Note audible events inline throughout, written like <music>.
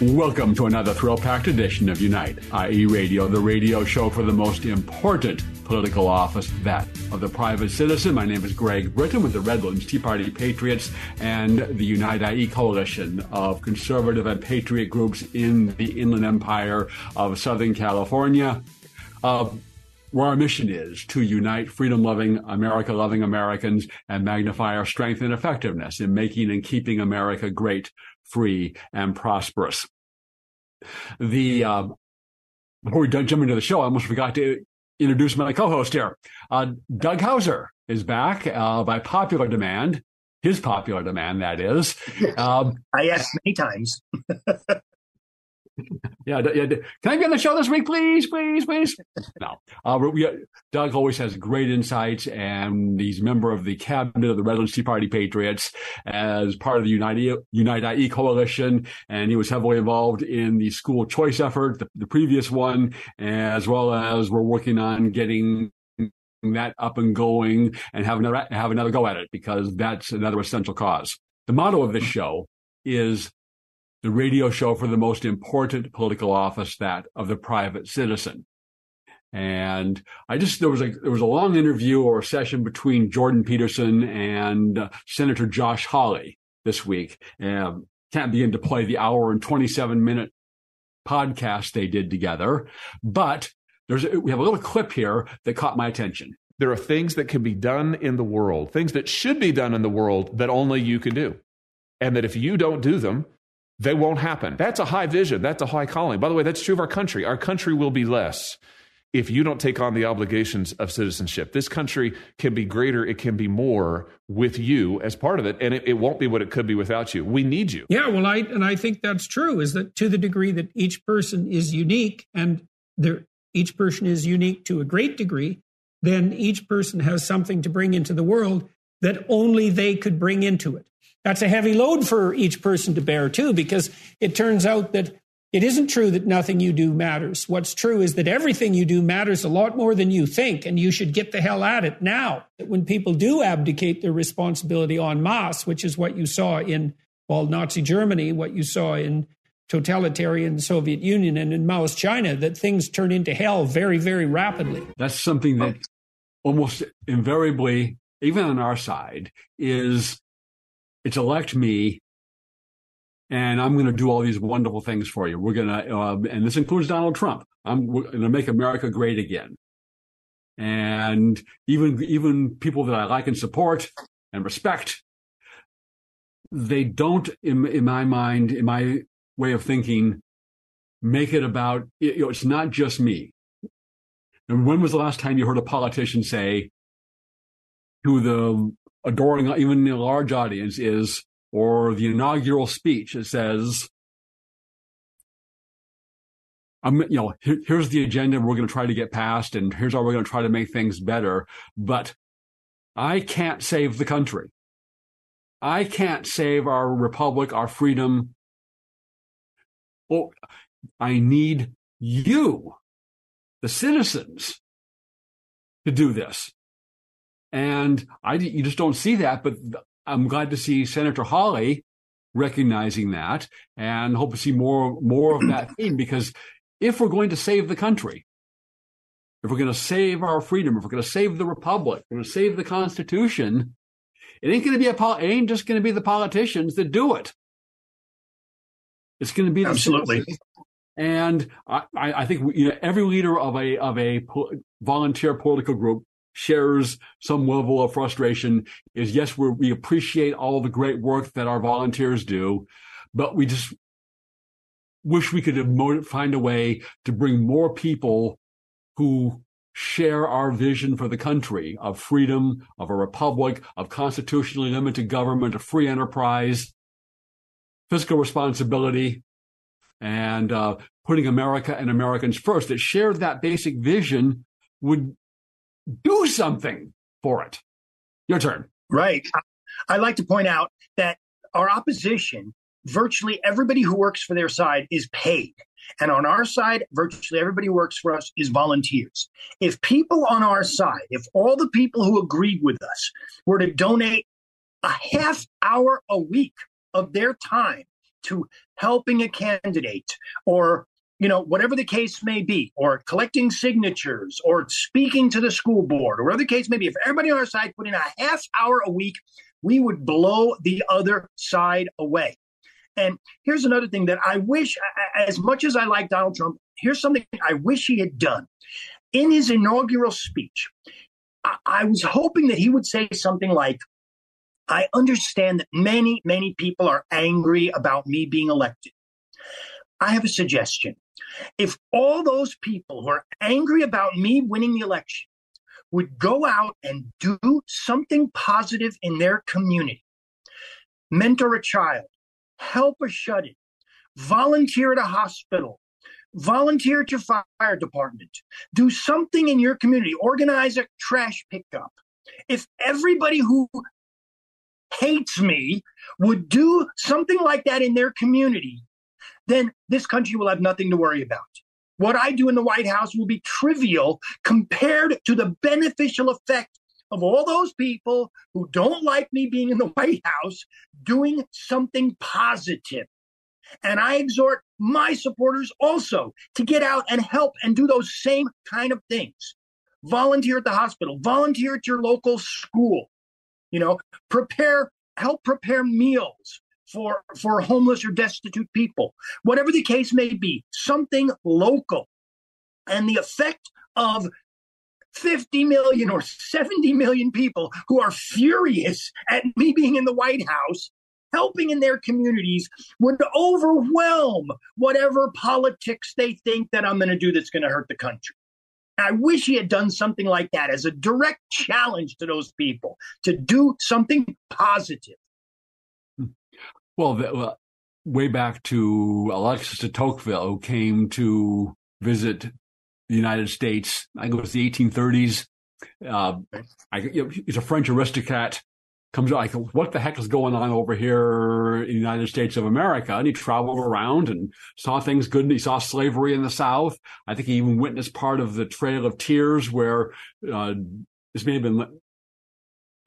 Welcome to another thrill packed edition of Unite, IE Radio, the radio show for the most important political office, that of the private citizen. My name is Greg Britton with the Redlands Tea Party Patriots and the Unite IE coalition of conservative and patriot groups in the Inland Empire of Southern California. Uh, where our mission is to unite freedom loving, America loving Americans and magnify our strength and effectiveness in making and keeping America great free, and prosperous. The uh, before we jump into the show, I almost forgot to introduce my co-host here. Uh, Doug Hauser is back uh, by popular demand. His popular demand, that is. <laughs> Um, I asked many times. <laughs> yeah, yeah. Can I be on the show this week, please, please, please? No. Uh, we, Doug always has great insights, and he's a member of the cabinet of the Redlands Tea Party Patriots as part of the Unite, Unite IE coalition, and he was heavily involved in the school choice effort, the, the previous one, as well as we're working on getting that up and going and have another have another go at it because that's another essential cause. The motto of this show is the radio show for the most important political office, that of the private citizen. And I just there was a there was a long interview or a session between Jordan Peterson and uh, Senator Josh Hawley this week. Um, can't begin to play the hour and 27 minute podcast they did together, but there's we have a little clip here that caught my attention. There are things that can be done in the world, things that should be done in the world that only you can do. And that if you don't do them, they won't happen. That's a high vision. That's a high calling. By the way, that's true of our country. Our country will be less if you don't take on the obligations of citizenship. This country can be greater, it can be more with you as part of it, and it, it, won't be what it could be without you. We need you. Yeah, well, I and I think that's true. Is that to the degree that each person is unique, and there, each person is unique to a great degree, then each person has something to bring into the world that only they could bring into it. That's a heavy load for each person to bear, too, because it turns out that it isn't true that nothing you do matters. What's true is that everything you do matters a lot more than you think, and you should get the hell at it now. That When people do abdicate their responsibility en masse, which is what you saw in, well, Nazi Germany, what you saw in totalitarian Soviet Union and in Maoist China, that things turn into hell very, very rapidly. That's something that almost invariably, even on our side, is it's elect me and I'm going to do all these wonderful things for you. We're going to, uh, and this includes Donald Trump. I'm going to make America great again. And even, even people that I like and support and respect, they don't, in, in my mind, in my way of thinking, make it about, you know, it's not just me. And when was the last time you heard a politician say to the adoring even a large audience is, or the inaugural speech, it says, I'm, you know, here, here's the agenda we're going to try to get past, and here's how we're going to try to make things better. But I can't save the country. I can't save our republic, our freedom. Well, I need you, the citizens, to do this. And I, you just don't see that. But I'm glad to see Senator Hawley recognizing that and hope to see more, more of that theme because if we're going to save the country, if we're going to save our freedom, if we're going to save the republic, we're going to save the Constitution, it ain't going to be a it ain't just going to be the politicians that do it. It's going to be absolutely. And I, I think you know every leader of a of a volunteer political group shares some level of frustration is yes, we appreciate all the great work that our volunteers do, but we just wish we could find a way to bring more people who share our vision for the country of freedom, of a republic, of constitutionally limited government, of free enterprise, fiscal responsibility, and uh, putting America and Americans first, that shared that basic vision would do something for it. Your turn. Right. I'd like to point out that our opposition, virtually everybody who works for their side is paid. And on our side, virtually everybody who works for us is volunteers. If people on our side, if all the people who agreed with us were to donate a half hour a week of their time to helping a candidate or you know, whatever the case may be, or collecting signatures, or speaking to the school board, or whatever the case may be, if everybody on our side put in a half hour a week, we would blow the other side away. And here's another thing that I wish, as much as I like Donald Trump, here's something I wish he had done. In his inaugural speech, I was hoping that he would say something like, I understand that many, many people are angry about me being elected. I have a suggestion. If all those people who are angry about me winning the election would go out and do something positive in their community, mentor a child, help a shut in, volunteer at a hospital, volunteer at your fire department, do something in your community, organize a trash pickup. If everybody who hates me would do something like that in their community, then this country will have nothing to worry about. What I do in the White House will be trivial compared to the beneficial effect of all those people who don't like me being in the White House doing something positive. And I exhort my supporters also to get out and help and do those same kind of things. Volunteer at the hospital, volunteer at your local school, you know, prepare, help prepare meals for, for homeless or destitute people. Whatever the case may be, something local. And the effect of 50 million or 70 million people who are furious at me being in the White House helping in their communities would overwhelm whatever politics they think that I'm going to do that's going to hurt the country. I wish he had done something like that as a direct challenge to those people to do something positive. Well, the, well way back to Alexis de Tocqueville, who came to visit the United States. I think it was the 1830s. Uh, I, you know, he's a French aristocrat. Comes like, what the heck is going on over here in the United States of America? And he traveled around and saw things good. And he saw slavery in the South. I think he even witnessed part of the Trail of Tears, where uh, this may have been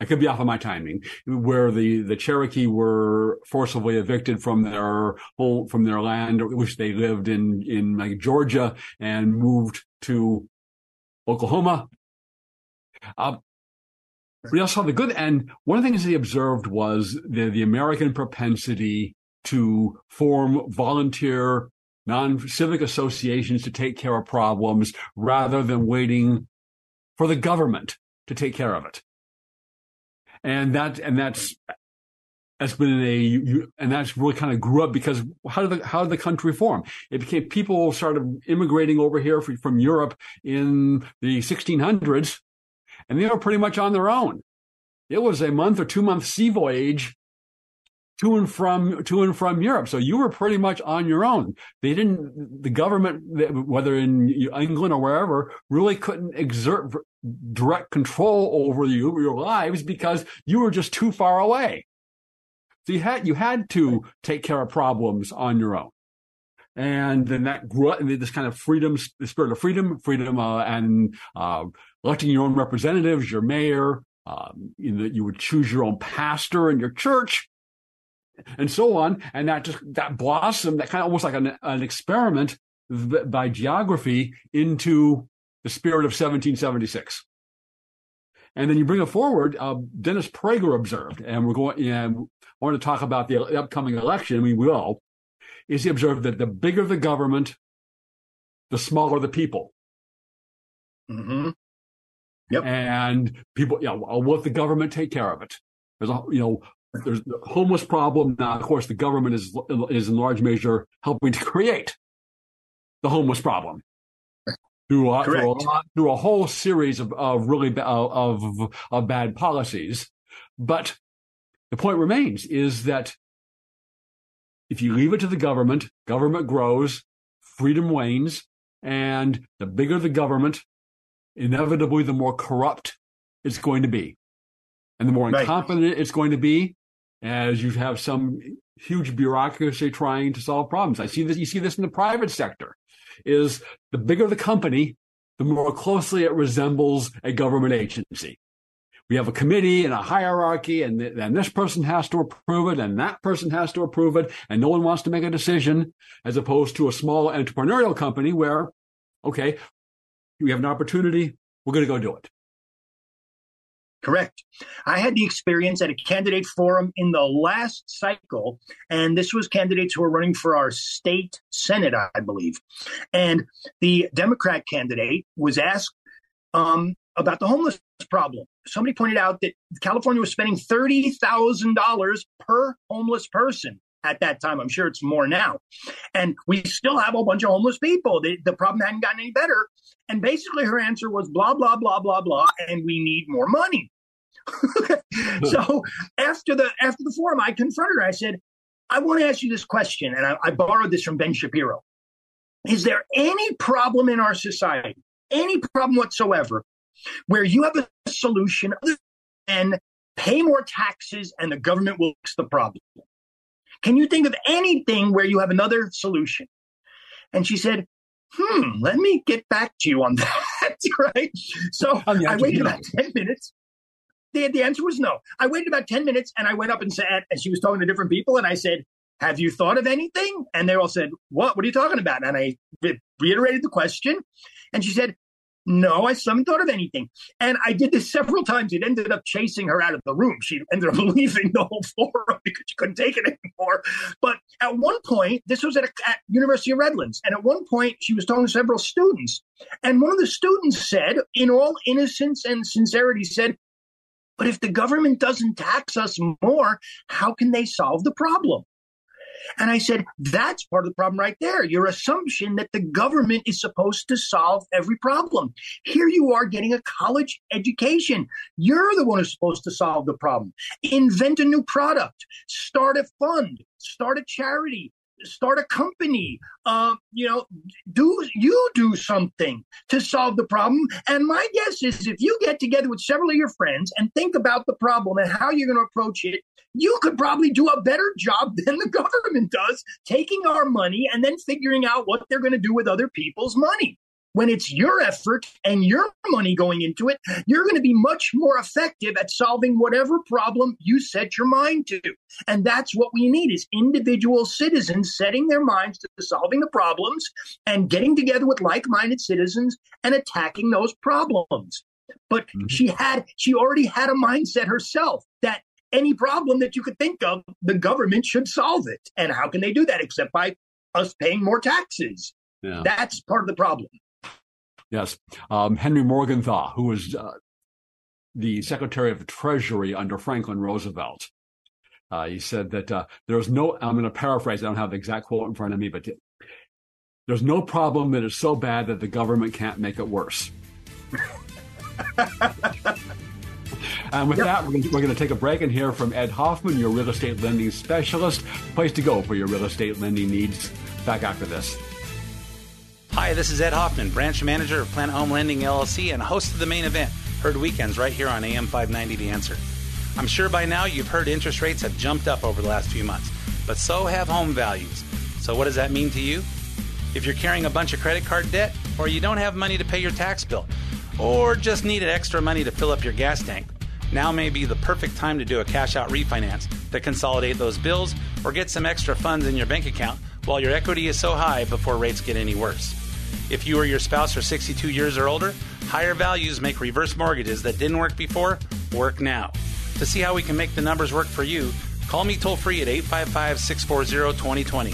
I could be off of my timing, where the, the Cherokee were forcibly evicted from their whole, from their land, which they lived in, in like Georgia and moved to Oklahoma. Uh, we also saw the good end. One of the things he observed was the, the American propensity to form volunteer non-civic associations to take care of problems rather than waiting for the government to take care of it and that and that's that's been a and that's really kind of grew up because how did the how did the country form? It became people started immigrating over here from Europe in the 1600s, and they were pretty much on their own. It was a month or two month sea voyage to and from to and from Europe. So you were pretty much on your own. They didn't. The government, whether in England or wherever, really couldn't exert direct control over you your lives because you were just too far away. So you had you had to take care of problems on your own. And then that grew up this kind of freedom, the spirit of freedom, freedom, uh, and uh, electing your own representatives, your mayor. Um, you, you would choose your own pastor in your church and so on. And that just, that blossomed, that kind of almost like an, an experiment by geography into the spirit of 1776. And then you bring it forward, uh, Dennis Prager observed, and we're going, and I want to talk about the upcoming election. I mean, we will. Is he observed that the bigger the government, the smaller the people. Mm-hmm. Yep. And people, yeah, I'll let the government take care of it. There's a, you know, there's the homeless problem. Now, of course, the government is is in large measure helping to create the homeless problem through a, through a, through a whole series of, of really ba- of, of, bad policies. But the point remains is that if you leave it to the government, government grows, freedom wanes, and the bigger the government, inevitably the more corrupt it's going to be. And the more Right. incompetent it's going to be, as you have some huge bureaucracy trying to solve problems. I see this, you see this in the private sector, is the bigger the company, the more closely it resembles a government agency. We have a committee and a hierarchy, and then this person has to approve it, and that person has to approve it, and no one wants to make a decision, as opposed to a small entrepreneurial company where, okay, we have an opportunity, we're going to go do it. Correct. I had the experience at a candidate forum in the last cycle, and this was candidates who were running for our state senate, I believe. And the Democrat candidate was asked um, about the homeless problem. Somebody pointed out that California was spending $30,000 per homeless person at that time. I'm sure it's more now. And we still have a bunch of homeless people. The, the problem hadn't gotten any better. And basically, her answer was blah, blah, blah, blah, blah, and we need more money. <laughs> so after the after the forum, I confronted her. I said, I want to ask you this question, and I, I borrowed this from Ben Shapiro. Is there any problem in our society, any problem whatsoever, where you have a solution other than pay more taxes and the government will fix the problem? Can you think of anything where you have another solution? And she said, Hmm, let me get back to you on <laughs> that. <laughs> right. So <laughs> I waited about 10 minutes. The, the answer was no. I waited about 10 minutes and I went up and said, and she was talking to different people, and I said, Have you thought of anything? And they all said, What? What are you talking about? And I re- reiterated the question. And she said, No, I haven't thought of anything. And I did this several times. It ended up chasing her out of the room. She ended up <laughs> leaving the whole forum <laughs> because she couldn't take it anymore. But at one point, this was at, a, at University of Redlands, and at one point, she was talking to several students, and one of the students said, in all innocence and sincerity, said, "But if the government doesn't tax us more, how can they solve the problem?" And I said, that's part of the problem right there. Your assumption that the government is supposed to solve every problem. Here you are getting a college education. You're the one who's supposed to solve the problem. Invent a new product, start a fund, start a charity, start a company. Uh, you know, do you do something to solve the problem? And my guess is if you get together with several of your friends and think about the problem and how you're going to approach it, you could probably do a better job <laughs> than the government does taking our money and then figuring out what they're going to do with other people's money. When it's your effort and your money going into it, you're going to be much more effective at solving whatever problem you set your mind to. And that's what we need is individual citizens setting their minds to solving the problems and getting together with like-minded citizens and attacking those problems. But mm-hmm. she had she already had a mindset herself that any problem that you could think of, the government should solve it. And how can they do that except by us paying more taxes? Yeah. That's part of the problem. Yes. Um, Henry Morgenthau, who was uh, the Secretary of the Treasury under Franklin Roosevelt, uh, he said that uh, there's no, I'm going to paraphrase, I don't have the exact quote in front of me, but there's no problem that is so bad that the government can't make it worse. <laughs> and with that, we're going, to, we're going to take a break and hear from Ed Hoffman, your real estate lending specialist, place to go for your real estate lending needs. Back after this. Hi, this is Ed Hoffman, branch manager of Planet Home Lending LLC and host of the main event, heard weekends right here on AM 590 The Answer. I'm sure by now you've heard interest rates have jumped up over the last few months, but so have home values. So, what does that mean to you? If you're carrying a bunch of credit card debt, or you don't have money to pay your tax bill, or just needed extra money to fill up your gas tank, now may be the perfect time to do a cash out refinance to consolidate those bills or get some extra funds in your bank account while your equity is so high before rates get any worse. If you or your spouse are 62 years or older, higher values make reverse mortgages that didn't work before work now. To see how we can make the numbers work for you, call me toll free at 855 640 2020.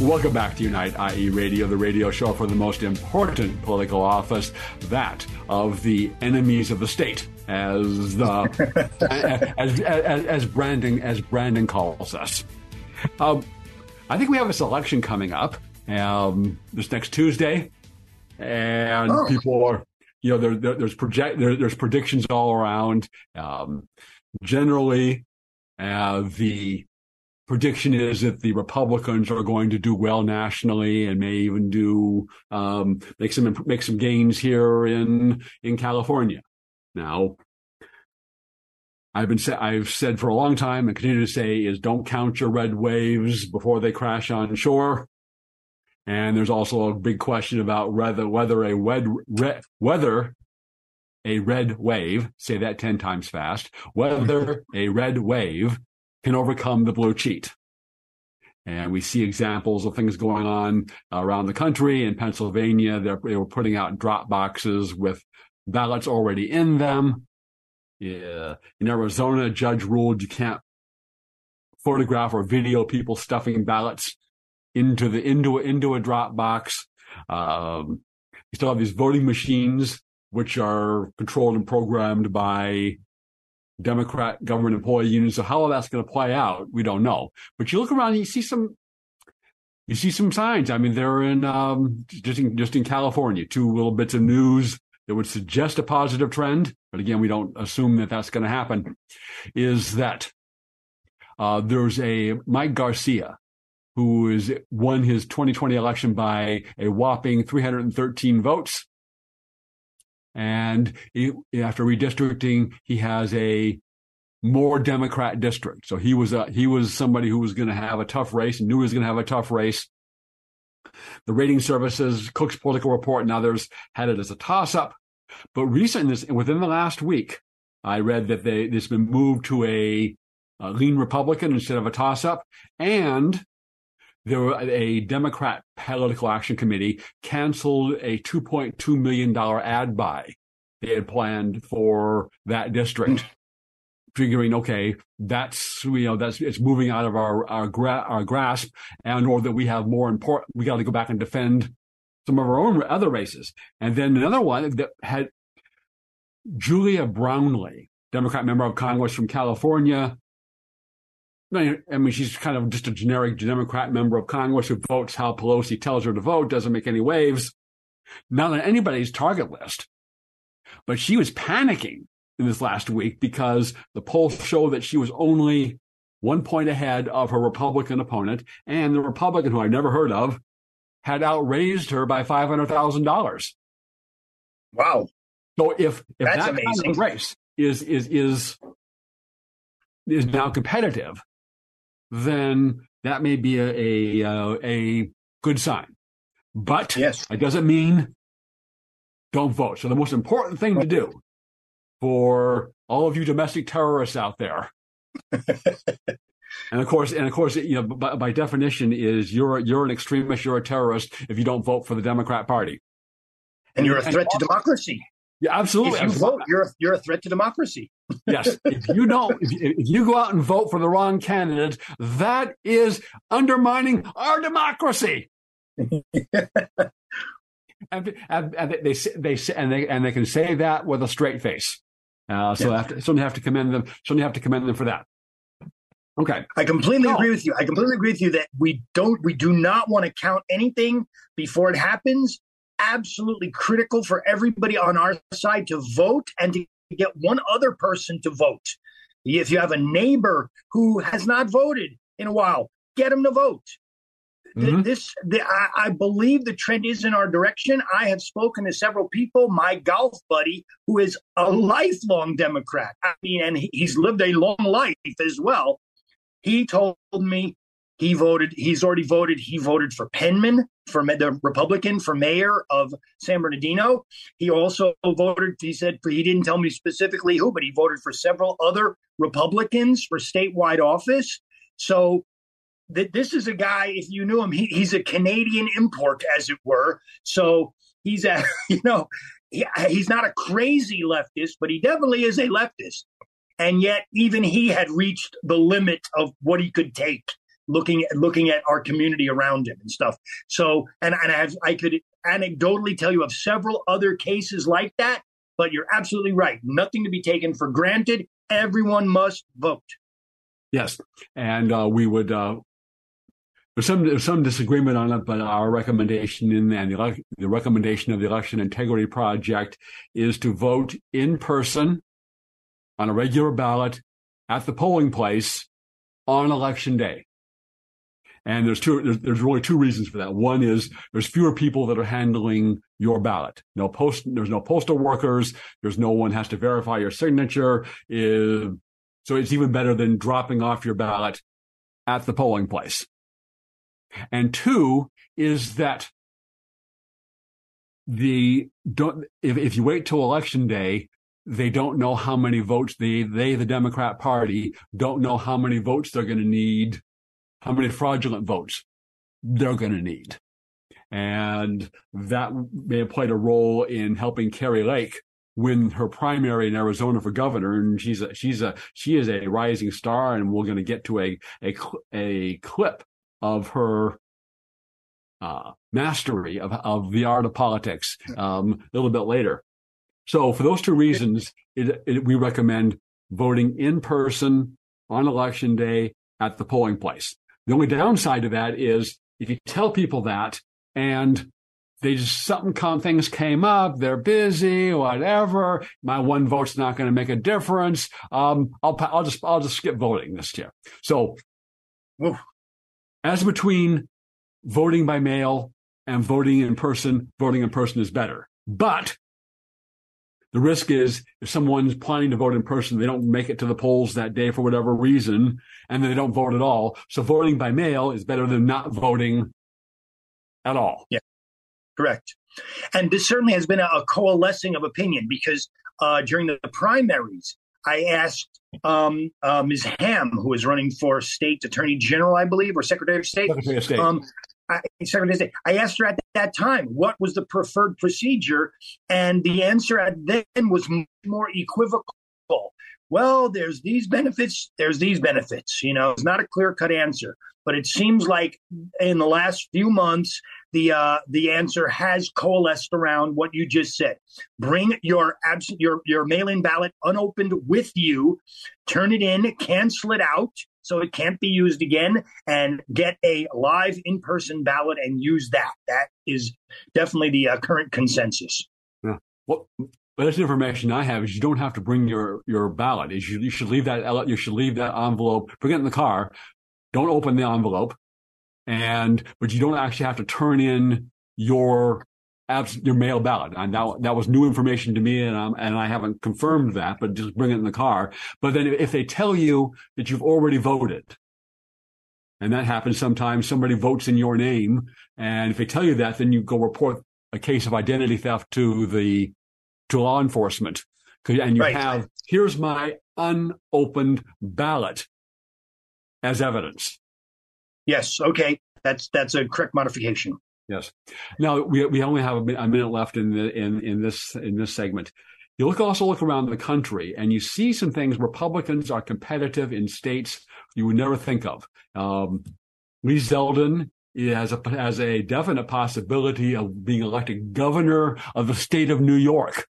Welcome back to Unite IE Radio, the radio show for the most important political office, that of the enemies of the state, as the <laughs> as, as, as Brandon as Brandon calls us. Um, I think we have a selection coming up um, this next Tuesday, and oh. people are you know there, there there's project there, there's predictions all around. Um, generally, uh, the prediction is that the Republicans are going to do well nationally and may even do um, make some make some gains here in in California. Now, I've been I've said for a long time and continue to say is don't count your red waves before they crash on shore. And there's also a big question about whether whether a red, red whether a red wave, say that 10 times fast, whether a red wave can overcome the blue cheat. And we see examples of things going on around the country. In Pennsylvania, they were putting out drop boxes with ballots already in them. Yeah. In Arizona, a judge ruled you can't photograph or video people stuffing ballots into the into a, into a drop box. Um, you still have these voting machines, which are controlled and programmed by Democrat government employee unions. So how all that's going to play out, we don't know. But you look around, and you see some, you see some signs. I mean, they're in um, just in just in California. Two little bits of news that would suggest a positive trend, but again, we don't assume that that's going to happen. Is that uh, there's a Mike Garcia who is won his 2020 election by a whopping 313 votes. And he, after redistricting, he has a more Democrat district. So he was a, he was somebody who was going to have a tough race and knew he was going to have a tough race. The rating services, Cook's political report, and others had it as a toss up. But recently, within the last week, I read that they, this been moved to a, a lean Republican instead of a toss up. And there were a Democrat political action committee canceled a $2.2 million ad buy they had planned for that district. Figuring, okay, that's you know that's it's moving out of our our, gra- our grasp, and or that we have more important. We got to go back and defend some of our own other races. And then another one that had Julia Brownley, Democrat member of Congress from California, I mean, she's kind of just a generic Democrat member of Congress who votes how Pelosi tells her to vote, doesn't make any waves. Not on anybody's target list. But she was panicking in this last week because the polls show that she was only one point ahead of her Republican opponent, and the Republican, who I never heard of, had outraised her by five hundred thousand dollars. Wow! So if if That's that amazing. kind of race is is is is now competitive, then that may be a a, uh, a good sign. But yes. it doesn't mean don't vote. So the most important thing to do for all of you domestic terrorists out there, <laughs> and of course, and of course, you know, by, by, definition, is you're you're an extremist, you're a terrorist if you don't vote for the Democrat Party, and you're a threat to democracy. Yeah, absolutely. If you vote, you're a, you're a threat to democracy. <laughs> yes. If you don't, if you, if you, go out and vote for the wrong candidate, that is undermining our democracy. <laughs> and, and, and, they they and they and they can say that with a straight face. Uh, so yeah. I have to, certainly have to commend them. Certainly have to commend them for that. Okay. I completely agree with you. I completely agree with you that we don't we do not want to count anything before it happens absolutely critical for everybody on our side to vote and to get one other person to vote. If you have a neighbor who has not voted in a while, get him to vote. Mm-hmm. This, the, I, I, believe the trend is in our direction. I have spoken to several people. My golf buddy, who is a lifelong Democrat, I mean, and he's lived a long life as well. He told me he voted. He's already voted. He voted for Penman, for the Republican for mayor of San Bernardino. He also voted. He said he didn't tell me specifically who, but he voted for several other Republicans for statewide office. So th- this is a guy. If you knew him, he, he's a Canadian import, as it were. So he's a <laughs> you know he, he's not a crazy leftist, but he definitely is a leftist. and yet even he had reached the limit of what he could take looking at looking at our community around him and stuff. So, and, and I, I could anecdotally tell you of several other cases like that, but you're absolutely right. Nothing to be taken for granted. Everyone must vote. Yes, and uh, we would. Uh, there's some there's some disagreement on it, but our recommendation in and the, the recommendation of the Election Integrity Project is to vote in person on a regular ballot at the polling place on election day. And there's two, there's, there's, really two reasons for that. One is there's fewer people that are handling your ballot. No post, there's no postal workers. There's no one has to verify your signature. So it's even better than dropping off your ballot at the polling place. And two is that the don't if, if you wait till election day, they don't know how many votes they they the Democrat Party don't know how many votes they're going to need how many fraudulent votes they're going to need. And that may have played a role in helping Kari Lake win her primary in Arizona for governor. And she's a, she's a, she is a rising star. And we're going to get to a, a, a clip of her, uh, mastery of, of the art of politics, um, a little bit later. So for those two reasons, it, it, we recommend voting in person on election day at the polling place. The only downside to that is if you tell people that and they just something come things came up, they're busy, whatever. My one vote's not going to make a difference. Um, I'll I'll just I'll just skip voting this year. So, as between voting by mail and voting in person, voting in person is better. But the risk is if someone's planning to vote in person, they don't make it to the polls that day for whatever reason, and they don't vote at all. So voting by mail is better than not voting at all. Yeah, correct. And this certainly has been a, a coalescing of opinion because uh, during the primaries, I asked um, uh, Ms. Hamm, who is running for state attorney general, I believe, or secretary of state. Secretary of state. Um, I, I asked her at that time what was the preferred procedure, and the answer at then was more equivocal. Well, there's these benefits, there's these benefits. You know, it's not a clear cut answer, but it seems like in the last few months, the uh, the answer has coalesced around what you just said. Bring your absent your your mail in ballot unopened with you, turn it in, cancel it out, so it can't be used again and get a live in person ballot and use that. That is definitely the uh, current consensus. Yeah. Well, best information I have is you don't have to bring your, your ballot. Is You you should leave that, you should leave that envelope, bring it in the car. Don't open the envelope. And, but you don't actually have to turn in your abs- your mail ballot. And that, that was new information to me and, um, and I haven't confirmed that, but just bring it in the car. But then if they tell you that you've already voted, and that happens sometimes, somebody votes in your name. And if they tell you that, then you go report a case of identity theft to the, to law enforcement. And you right. have, here's my unopened ballot as evidence. Yes. Okay. That's, that's a correct modification. Yes. Now we we only have a minute left in the in in this in this segment. You look also look around the country and you see some things. Republicans are competitive in states you would never think of. Um, Lee Zeldin has a has a definite possibility of being elected governor of the state of New York.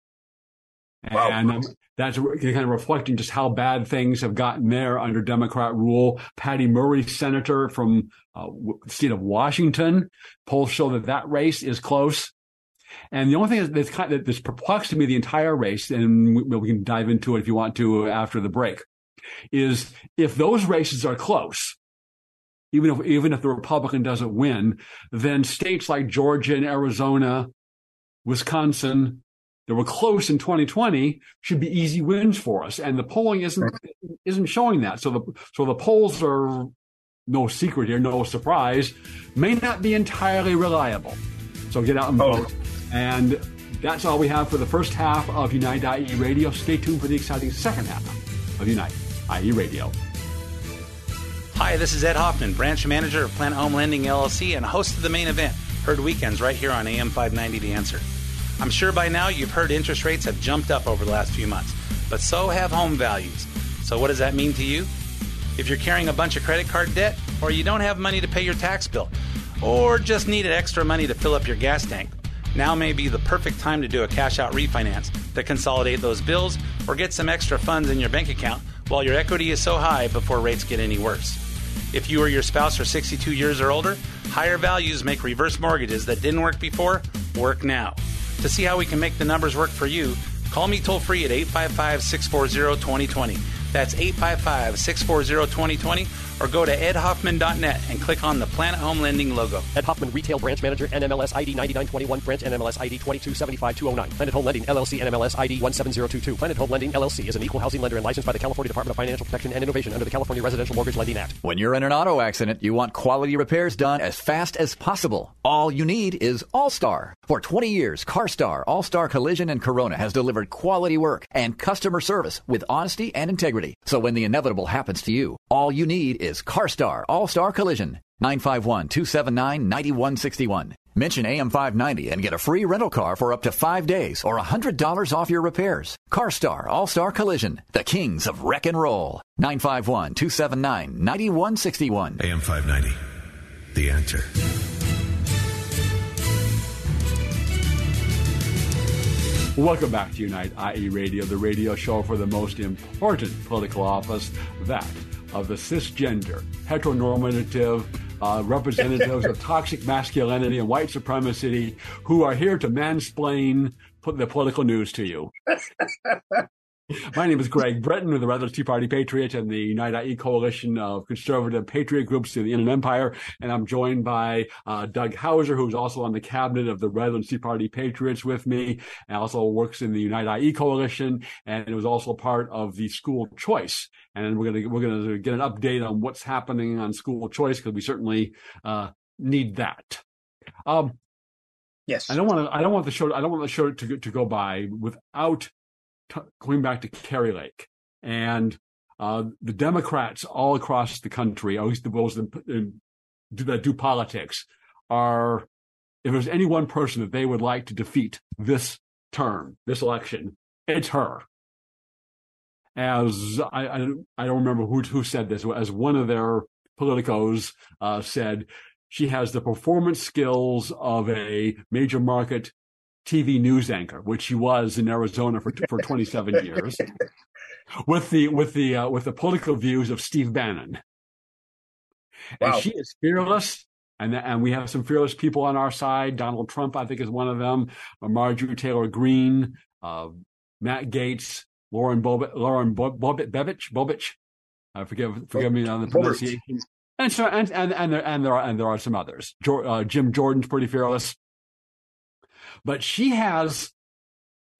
Wow. And um, that's kind of reflecting just how bad things have gotten there under Democrat rule. Patty Murray, senator from uh, the state of Washington, polls show that that race is close. And the only thing that's kind of, that's perplexed me the entire race, and we, we can dive into it if you want to after the break, is if those races are close, even if even if the Republican doesn't win, then states like Georgia and Arizona, Wisconsin, that were close in 2020 should be easy wins for us. And the polling isn't isn't showing that. So the so the polls are no secret here, no surprise, may not be entirely reliable. So get out and vote. Oh. And that's all we have for the first half of Unite.ie Radio. Stay tuned for the exciting second half of Unite.ie Radio. Hi, this is Ed Hoffman, branch manager of Planet Home Lending LLC and host of the main event, heard weekends right here on AM 590 The Answer. I'm sure by now you've heard interest rates have jumped up over the last few months, but so have home values. So, what does that mean to you? If you're carrying a bunch of credit card debt, or you don't have money to pay your tax bill, or just needed extra money to fill up your gas tank, now may be the perfect time to do a cash out refinance to consolidate those bills or get some extra funds in your bank account while your equity is so high before rates get any worse. If you or your spouse are 62 years or older, higher values make reverse mortgages that didn't work before work now. To see how we can make the numbers work for you, call me toll free at 855 640 2020. That's 855 640 2020 or go to edhoffman.net and click on the Planet Home Lending logo. Ed Hoffman, Retail Branch Manager, NMLS ID 9921, Branch NMLS ID 2275209. Planet Home Lending, LLC, NMLS ID 17022. Planet Home Lending, LLC is an equal housing lender and licensed by the California Department of Financial Protection and Innovation under the California Residential Mortgage Lending Act. When you're in an auto accident, you want quality repairs done as fast as possible. All you need is All-Star. For 20 years, CarStar, All-Star Collision, and Corona has delivered quality work and customer service with honesty and integrity. So when the inevitable happens to you, all you need is CarStar All Star Collision. 951 279 9161. Mention AM590 and get a free rental car for up to five days or $100 off your repairs. CarStar All Star Collision, the kings of wreck and roll. 951 279 9161. AM590, the answer. Welcome back to Unite IE Radio, the radio show for the most important political office, that of the cisgender, heteronormative uh, representatives of toxic masculinity and white supremacy who are here to mansplain the political news to you. <laughs> My name is Greg Britton of the Redlands Tea Party Patriots and the Unite IE coalition of conservative patriot groups in the Inland Empire. And I'm joined by uh, Doug Hauser, who's also on the cabinet of the Redlands Tea Party Patriots with me, and also works in the Unite IE coalition, and it was also part of the school choice. And we're gonna we're gonna get an update on what's happening on school choice because we certainly uh, need that. Um, yes, I don't want to. I don't want the show. I don't want the show to to go by without t- going back to Kari Lake and uh, the Democrats all across the country, at least those that do, that do politics, are if there's any one person that they would like to defeat this term, this election, it's her. As I, I, I don't remember who who said this, as one of their politicos uh, said, she has the performance skills of a major market TV news anchor, which she was in Arizona for for 27 years, with the with the uh, with the political views of Steve Bannon. Wow. And she is fearless, and and we have some fearless people on our side. Donald Trump, I think, is one of them. Marjorie Taylor Greene, uh, Matt Gaetz, Lauren Bobit, Lauren Bobit, Bebich, Bobich. Uh, forgive forgive me on the pronunciation. And so and and and there, and there are and there are some others. Uh, Jim Jordan's pretty fearless. But she has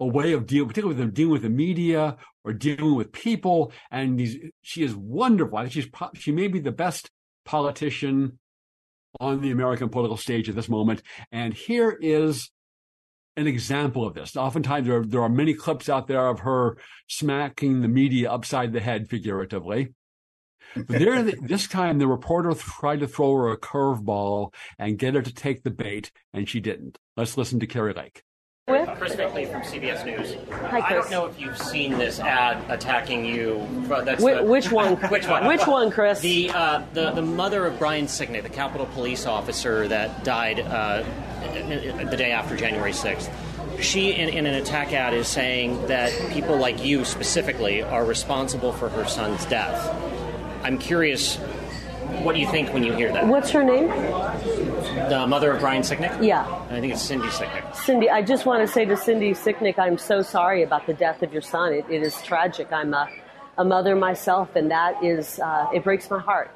a way of dealing, particularly with dealing with the media or dealing with people. And these, she is wonderful. She's she may be the best politician on the American political stage at this moment. And here is an example of this. Oftentimes, there are, there are many clips out there of her smacking the media upside the head, figuratively. But there, this time, the reporter tried to throw her a curveball and get her to take the bait, and she didn't. Let's listen to Kari Lake. Chris Bickley from CBS News. Hi, Chris. I don't know if you've seen this ad attacking you. That's Wh- the, which one? <laughs> which one? Which one, Chris? The, uh, the the mother of Brian Sicknick, the Capitol police officer that died uh, the day after January 6th. She, in, in an attack ad, is saying that people like you specifically are responsible for her son's death. I'm curious, what do you think when you hear that? What's her name? The mother of Brian Sicknick? Yeah. I think it's Cindy Sicknick. Cindy, I just want to say to Cindy Sicknick, I'm so sorry about the death of your son. it, it is tragic. I'm a, a mother myself, and that is, uh, it breaks my heart.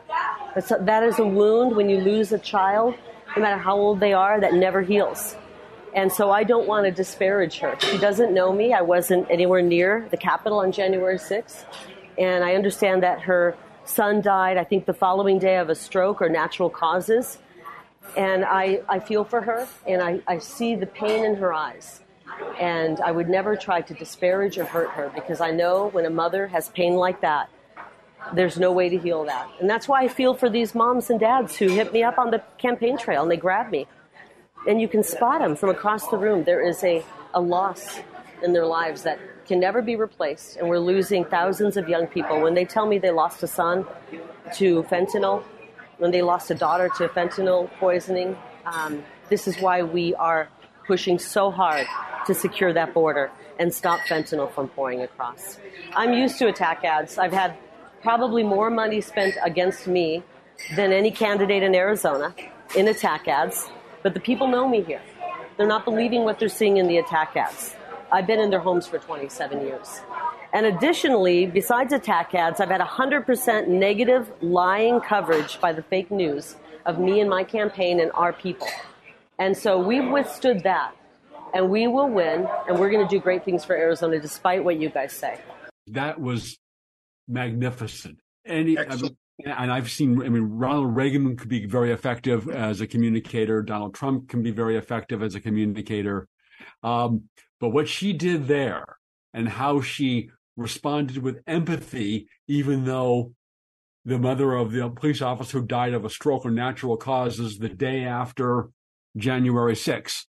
That's, that is a wound when you lose a child, no matter how old they are, that never heals. And so I don't want to disparage her. She doesn't know me. I wasn't anywhere near the Capitol on January 6th. And I understand that her son died, I think, the following day of a stroke or natural causes. And I, I feel for her and I, I see the pain in her eyes. And I would never try to disparage or hurt her because I know when a mother has pain like that, there's no way to heal that. And that's why I feel for these moms and dads who hit me up on the campaign trail and they grab me. And you can spot them from across the room. There is a, a loss in their lives that can never be replaced, and we're losing thousands of young people. When they tell me they lost a son to fentanyl, when they lost a daughter to fentanyl poisoning, um, this is why we are pushing so hard to secure that border and stop fentanyl from pouring across. I'm used to attack ads. I've had probably more money spent against me than any candidate in Arizona in attack ads, but the people know me here. They're not believing what they're seeing in the attack ads. I've been in their homes for 27 years. And additionally, besides attack ads, I've had 100% negative lying coverage by the fake news of me and my campaign and our people. And so we've withstood that. And we will win. And we're going to do great things for Arizona despite what you guys say. That was magnificent. Any, I mean, and I've seen, I mean, Ronald Reagan could be very effective as a communicator. Donald Trump can be very effective as a communicator. Um, but what she did there and how she responded with empathy, even though the mother of the police officer who died of a stroke or natural causes the day after January 6th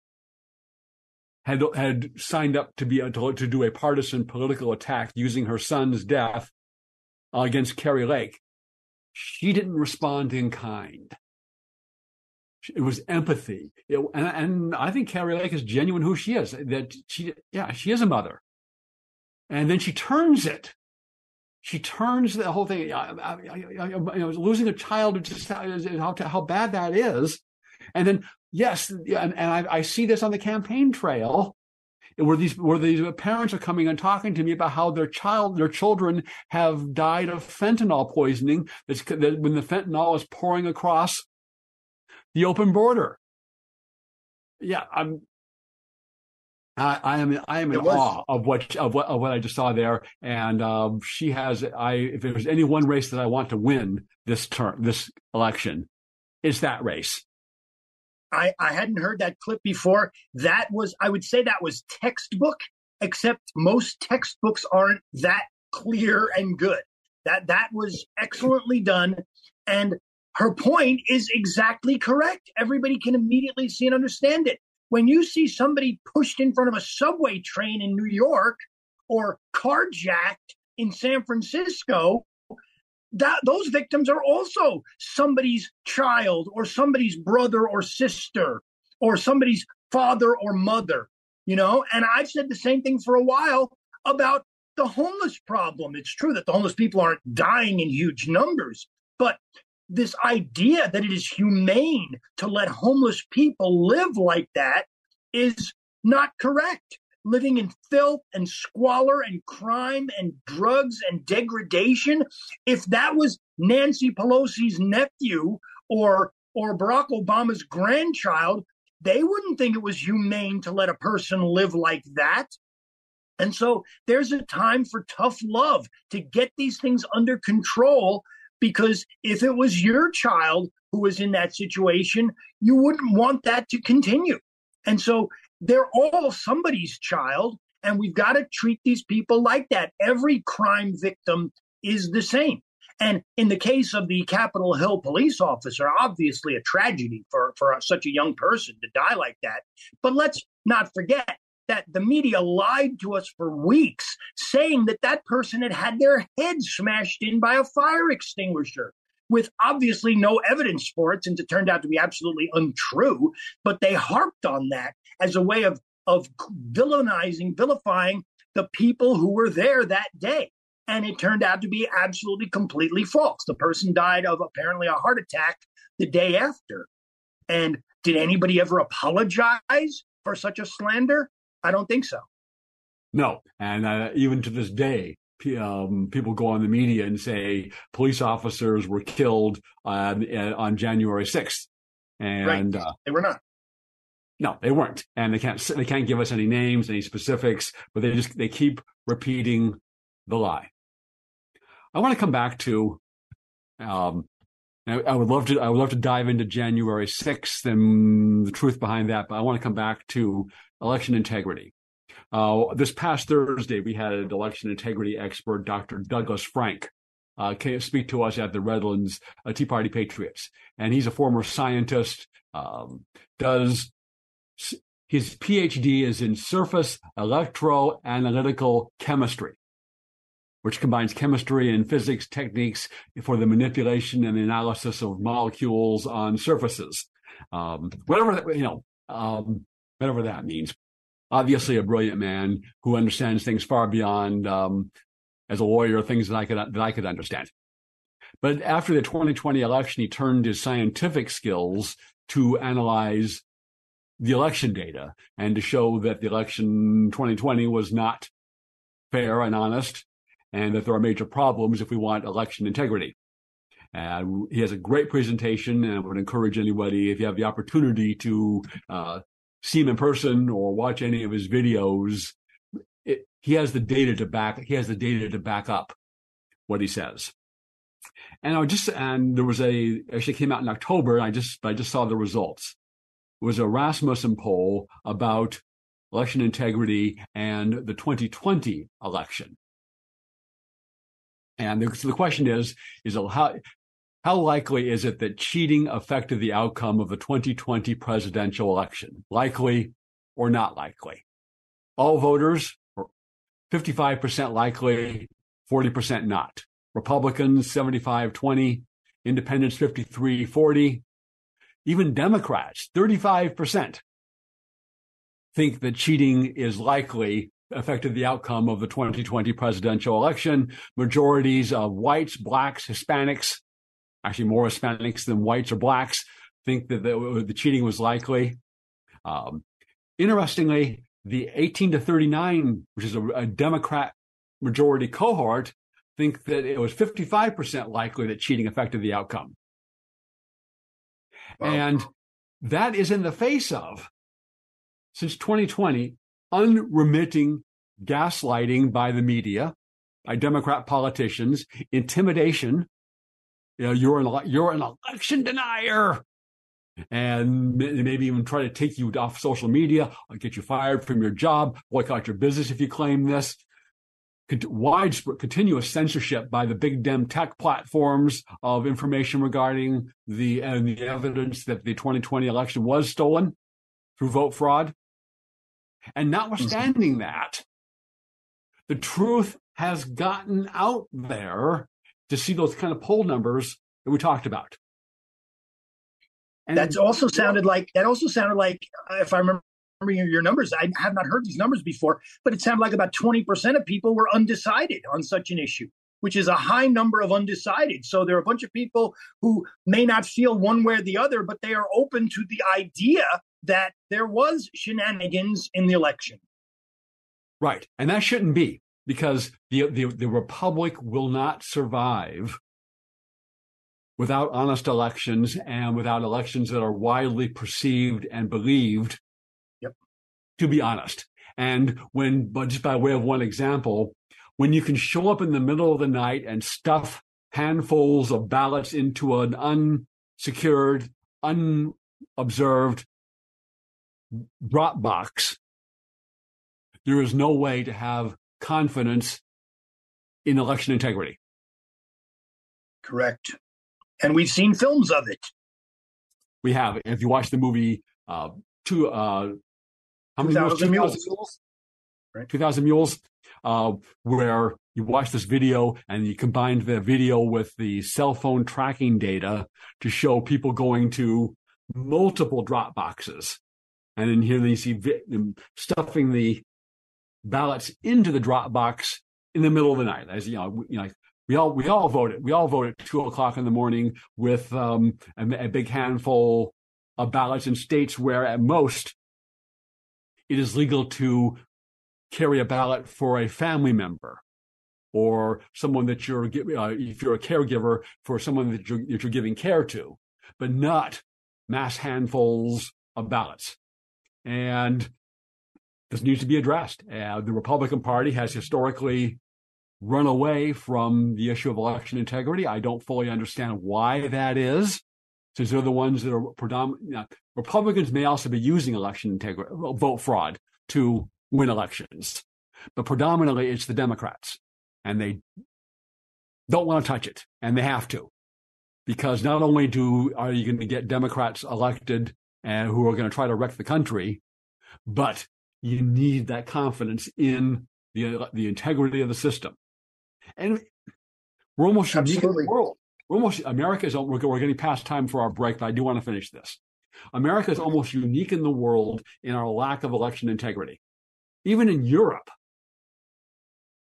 had had signed up to be to, to do a partisan political attack using her son's death against Kari Lake. She didn't respond in kind. It was empathy, it, and, and I think Kari Lake is genuine who she is. That she, yeah, she is a mother, and then she turns it she turns the whole thing. I, I, I, I was losing a child, just how, how bad that is. And then, yes, and, and I, see this on the campaign trail where these where these parents are coming and talking to me about how their child their children have died of fentanyl poisoning that's that when the fentanyl is pouring across the open border yeah i'm I, I am I am in awe of what of what of what I just saw there, and um, she has. I if there's any one race that I want to win this term, this election, it's that race. I I hadn't heard that clip before. That was I would say that was textbook, except most textbooks aren't that clear and good. That that was excellently done, and her point is exactly correct. Everybody can immediately see and understand it when you see somebody pushed in front of a subway train in New York or carjacked in San Francisco, that those victims are also somebody's child or somebody's brother or sister or somebody's father or mother, you know? And I've said the same thing for a while about the homeless problem. It's true that the homeless people aren't dying in huge numbers, but this idea that it is humane to let homeless people live like that is not correct. Living in filth and squalor and crime and drugs and degradation. If that was Nancy Pelosi's nephew or or Barack Obama's grandchild, they wouldn't think it was humane to let a person live like that. And so there's a time for tough love to get these things under control because if it was your child who was in that situation, you wouldn't want that to continue. And so they're all somebody's child, and we've got to treat these people like that. Every crime victim is the same. And in the case of the Capitol Hill police officer, obviously a tragedy for, for such a young person to die like that. But let's not forget that the media lied to us for weeks, saying that that person had had their head smashed in by a fire extinguisher with obviously no evidence for it since it turned out to be absolutely untrue. But they harped on that as a way of, of villainizing, vilifying the people who were there that day. And it turned out to be absolutely completely false. The person died of apparently a heart attack the day after. And did anybody ever apologize for such a slander? I don't think so. No, and uh, even to this day, um, people go on the media and say police officers were killed on, on January 6th. And right. uh, they were not. No, they weren't, and they can't. They can't give us any names, any specifics, but they just they keep repeating the lie. I want to come back to. Um, I, I would love to. I would love to dive into January sixth and the truth behind that, but I want to come back to election integrity. Uh, this past Thursday, we had an election integrity expert, Dr. Douglas Frank, uh, speak to us at the Redlands uh, Tea Party Patriots, and he's a former scientist. Um, does his PhD is in surface electroanalytical chemistry, which combines chemistry and physics techniques for the manipulation and analysis of molecules on surfaces. Um, whatever you know, um, whatever that means. Obviously, a brilliant man who understands things far beyond, um, as a lawyer, things that I could that I could understand. But after the 2020 election, he turned his scientific skills to analyze the election data and to show that the election 2020 was not fair and honest and that there are major problems if we want election integrity. And he has a great presentation, and I would encourage anybody, if you have the opportunity to uh, see him in person or watch any of his videos, it, he has the data to back. He has the data to back up what he says. And I just and there was a actually came out in October. I just I just saw the results. It was a Rasmussen poll about election integrity and the 2020 election. And the, so the question is, is how, how likely is it that cheating affected the outcome of the 2020 presidential election? Likely or not likely? All voters, 55% likely, 40% not. Republicans 75 20, independents 53 40, even Democrats 35% think that cheating is likely affected the outcome of the 2020 presidential election. Majorities of whites, blacks, Hispanics, actually more Hispanics than whites or blacks, think that the, the cheating was likely. Um, interestingly, the 18 to 39, which is a, a Democrat majority cohort, think that it was 55% likely that cheating affected the outcome. Wow. And that is in the face of, since 2020, unremitting gaslighting by the media, by Democrat politicians, intimidation. You know, you're an you're an election denier, and maybe even try to take you off social media, get you fired from your job, boycott your business if you claim this widespread continuous censorship by the big dem tech platforms of information regarding the uh, the evidence that the 2020 election was stolen through vote fraud and notwithstanding mm-hmm. that the truth has gotten out there to see those kind of poll numbers that we talked about and that's also sounded like that also sounded like if i remember your numbers. I have not heard these numbers before, but it sounded like about 20% of people were undecided on such an issue, which is a high number of undecided. So there are a bunch of people who may not feel one way or the other, but they are open to the idea that there was shenanigans in the election. Right. And that shouldn't be because the, the, the republic will not survive without honest elections and without elections that are widely perceived and believed yep. to be honest. And when, but just by way of one example, when you can show up in the middle of the night and stuff handfuls of ballots into an unsecured, unobserved drop box, there is no way to have confidence in election integrity. Correct. And we've seen films of it. We have. If you watch the movie, uh, two, uh, how many 2,000 mules? mules? Right. 2,000 mules, uh, where you watch this video and you combine the video with the cell phone tracking data to show people going to multiple drop boxes. And then here you see vi- stuffing the ballots into the drop box in the middle of the night. As you know, you know, we all we all voted. We all voted at two o'clock in the morning with um, a, a big handful of ballots in states where at most it is legal to carry a ballot for a family member or someone that you're, uh, if you're a caregiver for someone that you're, that you're giving care to, but not mass handfuls of ballots. And this needs to be addressed. Uh, the Republican Party has historically run away from the issue of election integrity. I don't fully understand why that is since they're the ones that are predominant. Republicans may also be using election integrity, vote fraud to win elections, but predominantly it's the Democrats, and they don't want to touch it, and they have to, because not only do are you going to get Democrats elected and who are going to try to wreck the country, but you need that confidence in the the integrity of the system. And we're almost unique in the world. We're almost America is we're, we're getting past time for our break, but I do want to finish this. America is almost unique in the world in our lack of election integrity. Even in Europe,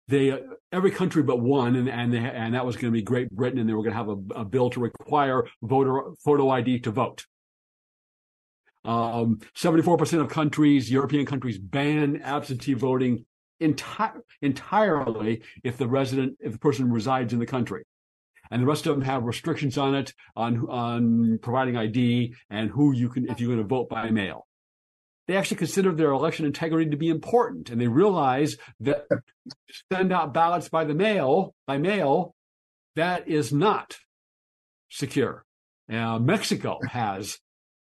they every country but one, and and, they, and that was going to be Great Britain, and they were going to have a, a bill to require voter photo ID to vote. Um, 74% of countries, European countries, ban absentee voting enti- entirely if the resident, if the person resides in the country. And the rest of them have restrictions on it, on, on providing ID and who you can, if you're going to vote by mail. They actually consider their election integrity to be important. And they realize that send out ballots by the mail, by mail, that is not secure. Uh, Mexico has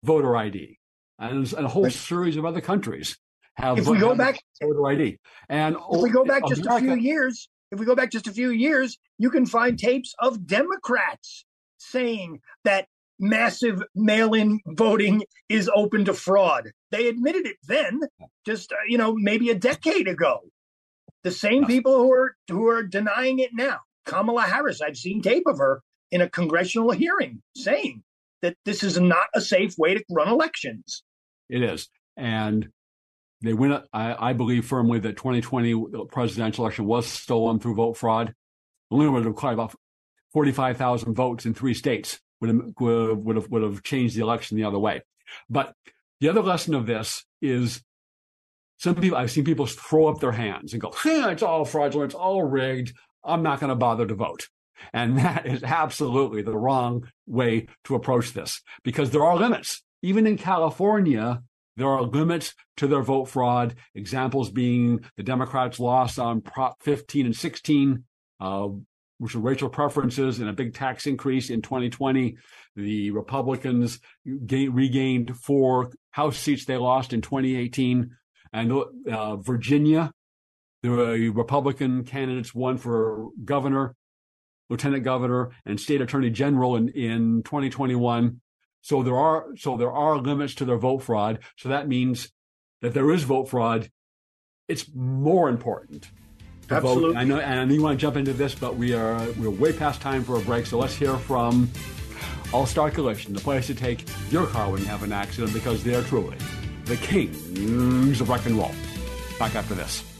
voter ID, and, and a whole series of other countries have. If we go back voter ID, and if we go back just a few years, if we go back just a few years, you can find tapes of Democrats saying that massive mail-in voting is open to fraud. They admitted it then, just uh, you know, maybe a decade ago. The same people who are who are denying it now. Kamala Harris, I've seen tape of her in a congressional hearing saying that this is not a safe way to run elections. It is. And they win. I, I believe firmly that 2020 presidential election was stolen through vote fraud. Only would have required about 45,000 votes in three states would have, would have would have changed the election the other way. But the other lesson of this is some people I've seen people throw up their hands and go, eh, "It's all fraudulent. It's all rigged. I'm not going to bother to vote." And that is absolutely the wrong way to approach this because there are limits. Even in California, there are limits to their vote fraud. Examples being the Democrats lost on Prop 15 and 16, uh, which were racial preferences and a big tax increase in 2020. The Republicans gain, regained four House seats they lost in 2018. And uh, Virginia, the Republican candidates won for governor lieutenant governor, and state attorney general in, in 2021. So there are so there are limits to their vote fraud. So that means that there is vote fraud. It's more important to Absolutely. vote. I know, and I know you want to jump into this, but we are we're way past time for a break. So let's hear from All Star Collision, the place to take your car when you have an accident, because they are truly the kings of rock and roll. Back after this.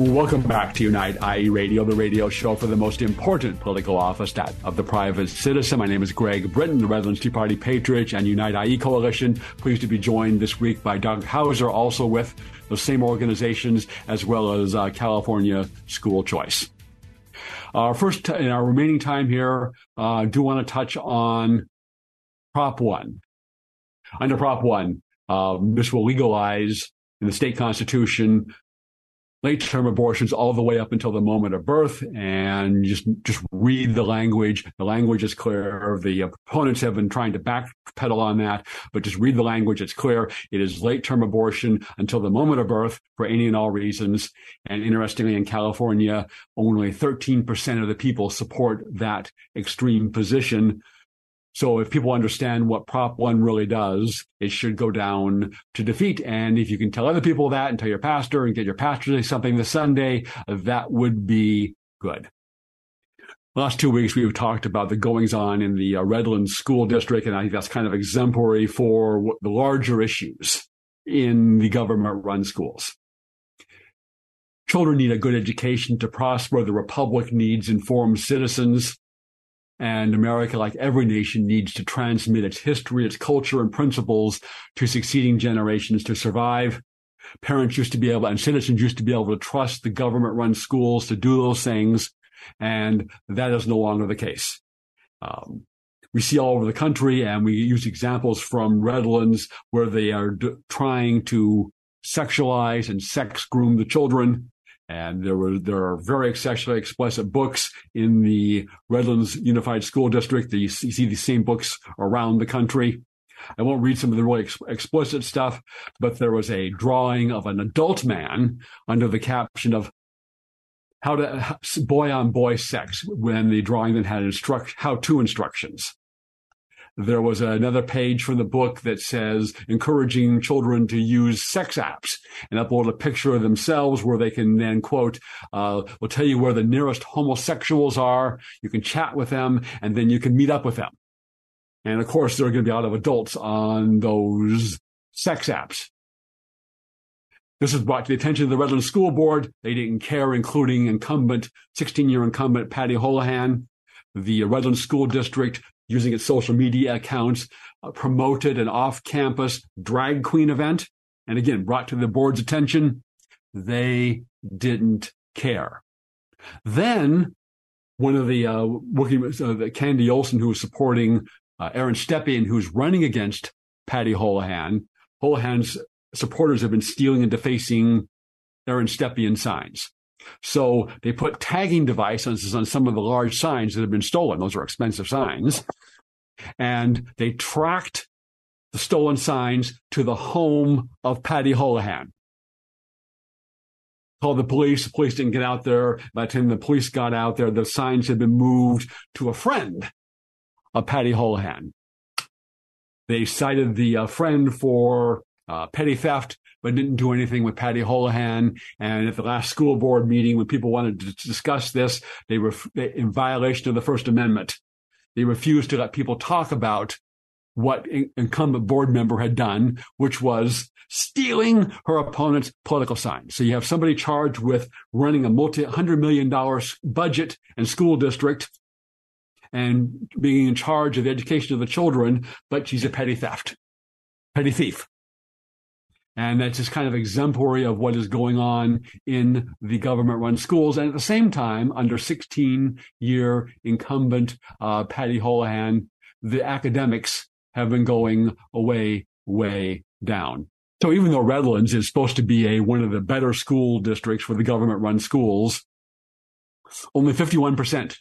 Welcome back to Unite IE Radio, the radio show for the most important political office, that of the private citizen. My name is Greg Britton, the Redlands Tea Party Patriot and Unite IE Coalition. Pleased to be joined this week by Doug Hauser, also with the same organizations as well as uh, California School Choice. Uh, first, in our remaining time here, uh, do want to touch on Prop 1. Under Prop 1, uh, this will legalize in the state constitution late term abortions all the way up until the moment of birth and just just read the language. The language is clear. The uh, opponents have been trying to backpedal on that but just read the language. It's clear. It is late term abortion until the moment of birth for any and all reasons. And interestingly in california only 13% of the people support that extreme position so if people understand what Prop 1 really does, it should go down to defeat. And if you can tell other people that and tell your pastor and get your pastor to say something this Sunday, that would be good. Last two weeks, we've talked about the goings on in the uh, Redlands School District, and I think that's kind of exemplary for the larger issues in the government run schools. Children need a good education to prosper. The Republic needs informed citizens. And America, like every nation, needs to transmit its history, its culture, and principles to succeeding generations to survive. Parents used to be able, and citizens used to be able to trust the government run schools to do those things. And that is no longer the case. um, we see all over the country, and we use examples from Redlands where they are d- trying to sexualize and sex groom the children. And there were there are very sexually explicit books in the Redlands Unified School District. You see these same books around the country. I won't read some of the really ex- explicit stuff, but there was a drawing of an adult man under the caption of how to boy on boy sex when the drawing then had instruct how to instructions. There was another page from the book that says encouraging children to use sex apps and upload a picture of themselves where they can then quote, uh, will tell you where the nearest homosexuals are. You can chat with them and then you can meet up with them. And of course, there are going to be a lot of adults on those sex apps. This was brought to the attention of the Redlands School Board. They didn't care, including incumbent, 16 year incumbent Patty Holohan. The Redlands School District, using its social media accounts, uh, promoted an off campus drag queen event. And again, brought to the board's attention. They didn't care. Then one of the uh, working uh, Candy Olson, who was supporting uh, Aaron Stepien, who's running against Patty Holohan. Holohan's supporters have been stealing and defacing Aaron Stepien signs. So they put tagging devices on some of the large signs that have been stolen. Those are expensive signs. And they tracked the stolen signs to the home of Patty Holohan. Called the police. The police didn't get out there. By the time the police got out there, the signs had been moved to a friend of Patty Holohan. They cited the uh, friend for uh, petty theft, but didn't do anything with Patty Holohan. And at the last school board meeting, when people wanted to discuss this, they were in violation of the First Amendment. They refused to let people talk about what incumbent board member had done, which was stealing her opponent's political signs. So you have somebody charged with running a multi hundred million dollars budget and school district and being in charge of the education of the children, but she's a petty theft, petty thief. And that's just kind of exemplary of what is going on in the government run schools. And at the same time, under 16 year incumbent uh, Patty Holohan, the academics have been going way, way down. So even though Redlands is supposed to be a one of the better school districts for the government run schools, only 51%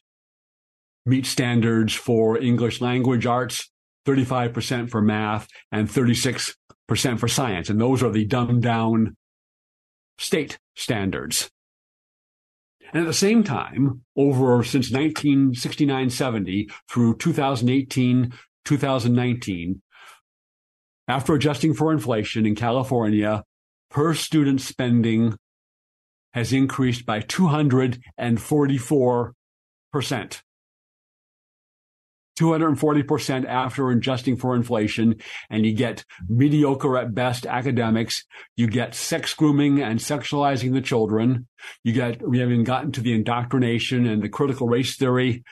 meet standards for English language arts, 35% for math, and 36% for science. And those are the dumbed down state standards. And at the same time, over since 1969 70 through 2018 2019, after adjusting for inflation in California, per student spending has increased by 244 percent. 240% after adjusting for inflation, and you get mediocre at best academics. You get sex grooming and sexualizing the children. You get, we haven't gotten to the indoctrination and the critical race theory,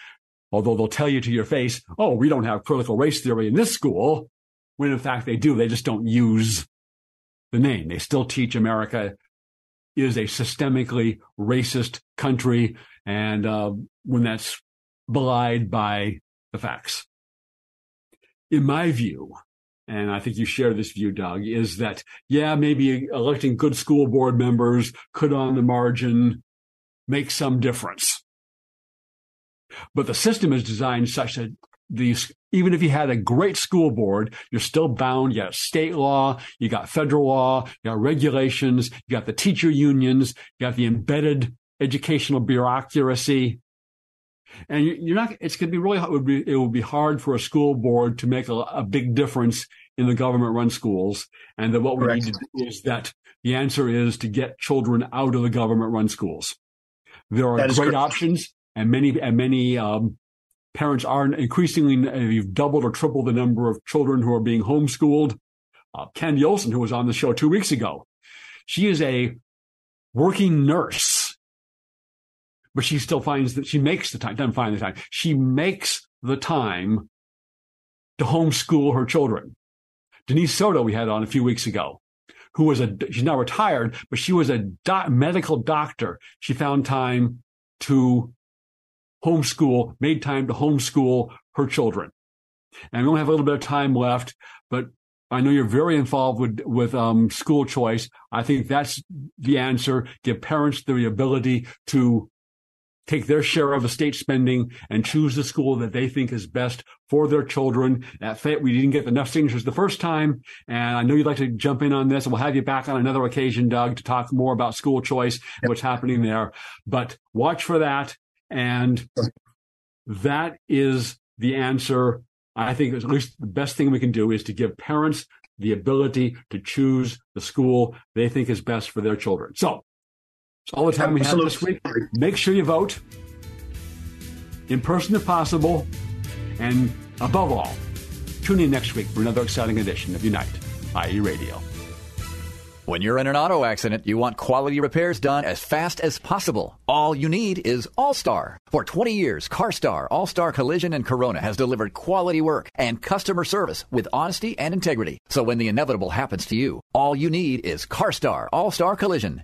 although they'll tell you to your face, oh, we don't have critical race theory in this school, when in fact they do. They just don't use the name. They still teach America is a systemically racist country. And uh, when that's belied by facts. In my view, and I think you share this view, Doug, is that, yeah, maybe electing good school board members could on the margin make some difference. But the system is designed such that these, even if you had a great school board, you're still bound. You got state law, you got federal law, you got regulations, you got the teacher unions, you got the embedded educational bureaucracy and you're not. It's going to be really. It would be. It would be hard for a school board to make a, a big difference in the government-run schools. And that what Correct. we need to do is that the answer is to get children out of the government-run schools. There are great correct. options, and many and many um, parents are increasingly. You've doubled or tripled the number of children who are being homeschooled. Uh, Candy Olson, who was on the show two weeks ago, she is a working nurse but she still finds that she makes the time, doesn't find the time. She makes the time to homeschool her children. Denise Soto, we had on a few weeks ago, who was a, she's now retired, but she was a medical doctor. She found time to homeschool, made time to homeschool her children. And we only have a little bit of time left, but I know you're very involved with with um, school choice. I think that's the answer. Give parents the ability to take their share of the state spending and choose the school that they think is best for their children. At Fayette, we didn't get enough signatures the first time, and I know you'd like to jump in on this. And we'll have you back on another occasion, Doug, to talk more about school choice and what's happening there. But watch for that, and that is the answer. I think at least the best thing we can do is to give parents the ability to choose the school they think is best for their children. So it's all the time we have this week. Make sure you vote in person if possible. And above all, tune in next week for another exciting edition of Unite, IE Radio. When you're in an auto accident, you want quality repairs done as fast as possible. All you need is All Star. For 20 years, CarStar, All Star Collision, and Corona has delivered quality work and customer service with honesty and integrity. So when the inevitable happens to you, all you need is CarStar, All Star Collision.